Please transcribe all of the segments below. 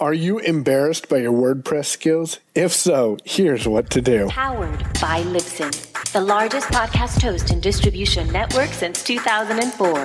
Are you embarrassed by your WordPress skills? If so, here's what to do. Powered by Libsyn, the largest podcast host and distribution network since 2004.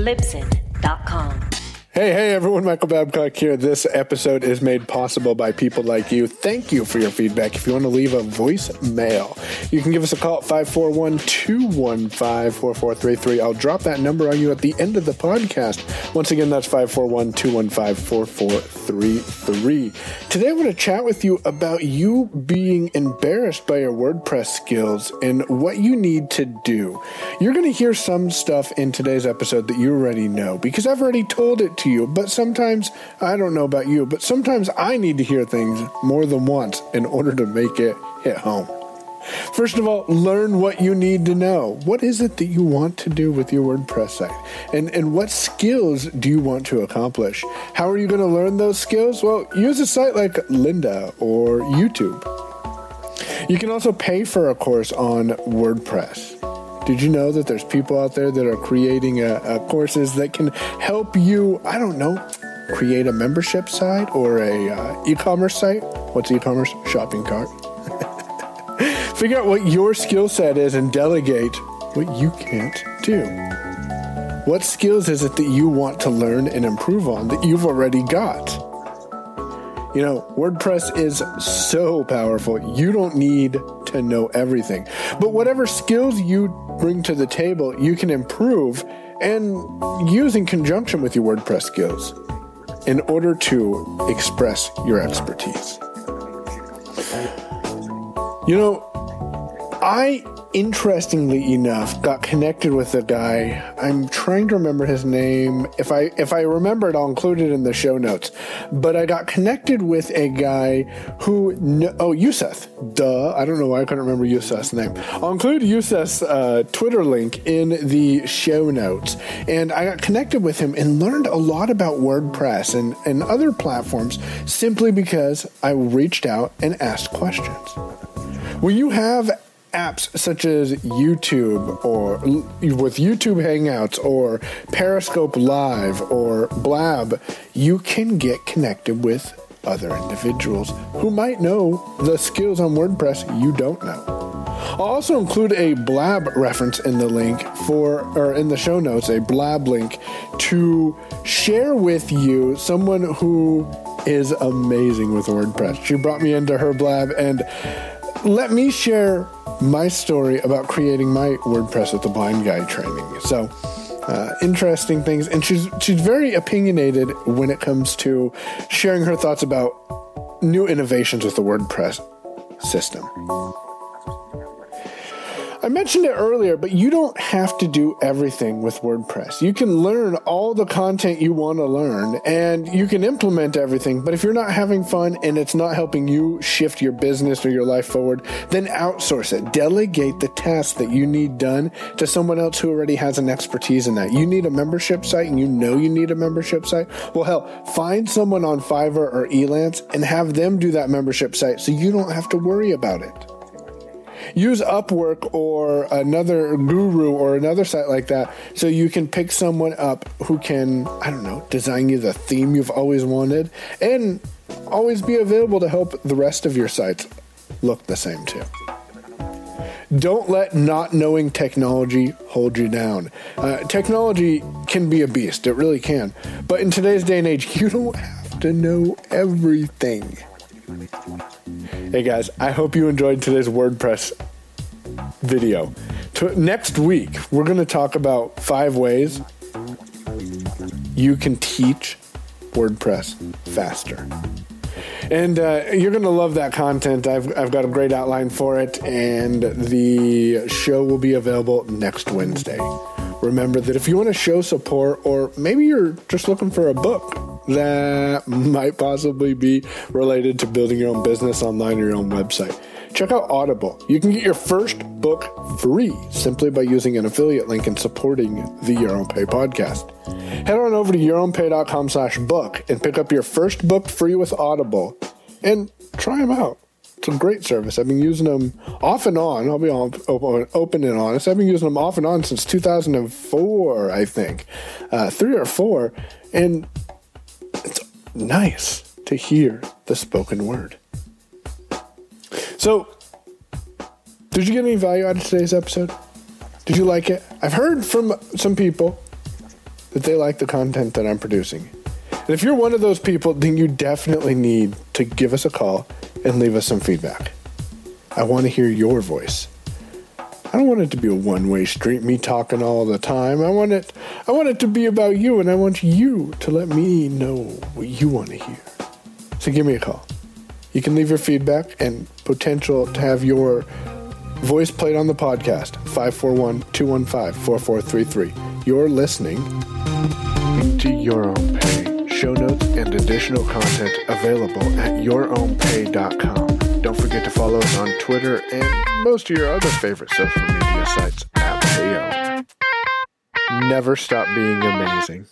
Libsyn.com. Hey, hey, everyone. Michael Babcock here. This episode is made possible by people like you. Thank you for your feedback. If you want to leave a voicemail, you can give us a call at 541 215 4433. I'll drop that number on you at the end of the podcast. Once again, that's 541 215 4433. Today, I want to chat with you about you being embarrassed by your WordPress skills and what you need to do. You're going to hear some stuff in today's episode that you already know because I've already told it to to you, but sometimes, I don't know about you, but sometimes I need to hear things more than once in order to make it hit home. First of all, learn what you need to know. What is it that you want to do with your WordPress site? And, and what skills do you want to accomplish? How are you going to learn those skills? Well, use a site like Lynda or YouTube. You can also pay for a course on WordPress. Did you know that there's people out there that are creating a, a courses that can help you, I don't know, create a membership site or a uh, e-commerce site? What's e-commerce? Shopping cart. Figure out what your skill set is and delegate what you can't do. What skills is it that you want to learn and improve on that you've already got? You know, WordPress is so powerful. You don't need to know everything. But whatever skills you bring to the table, you can improve and use in conjunction with your WordPress skills in order to express your expertise. You know, I interestingly enough, got connected with a guy. I'm trying to remember his name. If I if I remember it, I'll include it in the show notes. But I got connected with a guy who oh Yuseth. Duh, I don't know why I couldn't remember Yuseth's name. I'll include Yuseth's uh, Twitter link in the show notes. And I got connected with him and learned a lot about WordPress and and other platforms simply because I reached out and asked questions. When you have apps such as YouTube or with YouTube Hangouts or Periscope Live or Blab, you can get connected with other individuals who might know the skills on WordPress you don't know. I'll also include a Blab reference in the link for, or in the show notes, a Blab link to share with you someone who is amazing with WordPress. She brought me into her Blab and let me share my story about creating my WordPress with the blind guy training. So, uh, interesting things, and she's she's very opinionated when it comes to sharing her thoughts about new innovations with the WordPress system. I mentioned it earlier, but you don't have to do everything with WordPress. You can learn all the content you want to learn and you can implement everything. But if you're not having fun and it's not helping you shift your business or your life forward, then outsource it. Delegate the tasks that you need done to someone else who already has an expertise in that. You need a membership site and you know you need a membership site. Well, hell, find someone on Fiverr or Elance and have them do that membership site so you don't have to worry about it use Upwork or another guru or another site like that so you can pick someone up who can, I don't know, design you the theme you've always wanted and always be available to help the rest of your sites look the same too. Don't let not knowing technology hold you down. Uh, technology can be a beast, it really can. But in today's day and age, you don't have to know everything. Hey guys, I hope you enjoyed today's WordPress video. To, next week, we're going to talk about five ways you can teach WordPress faster. And uh, you're going to love that content. I've, I've got a great outline for it, and the show will be available next Wednesday. Remember that if you want to show support, or maybe you're just looking for a book that might possibly be related to building your own business online or your own website, check out Audible. You can get your first book free simply by using an affiliate link and supporting the Your Own Pay podcast. Head on over to yourownpay.com slash book and pick up your first book free with Audible and try them out. It's a great service. I've been using them off and on. I'll be open, open and honest. I've been using them off and on since 2004, I think, uh, three or four, and nice. to hear the spoken word. So, did you get any value out of today's episode? Did you like it? I've heard from some people that they like the content that I'm producing. And if you're one of those people, then you definitely need to give us a call and leave us some feedback. I want to hear your voice. I don't want it to be a one-way street, me talking all the time. I want it I want it to be about you and I want you to let me know what you want to hear. So give me a call. You can leave your feedback and potential to have your voice played on the podcast 541-215-4433. You're listening to your own pay. Show notes and additional content available at yourownpay.com. Don't forget to follow us on Twitter and most of your other favorite social media sites at Payo. Never stop being amazing.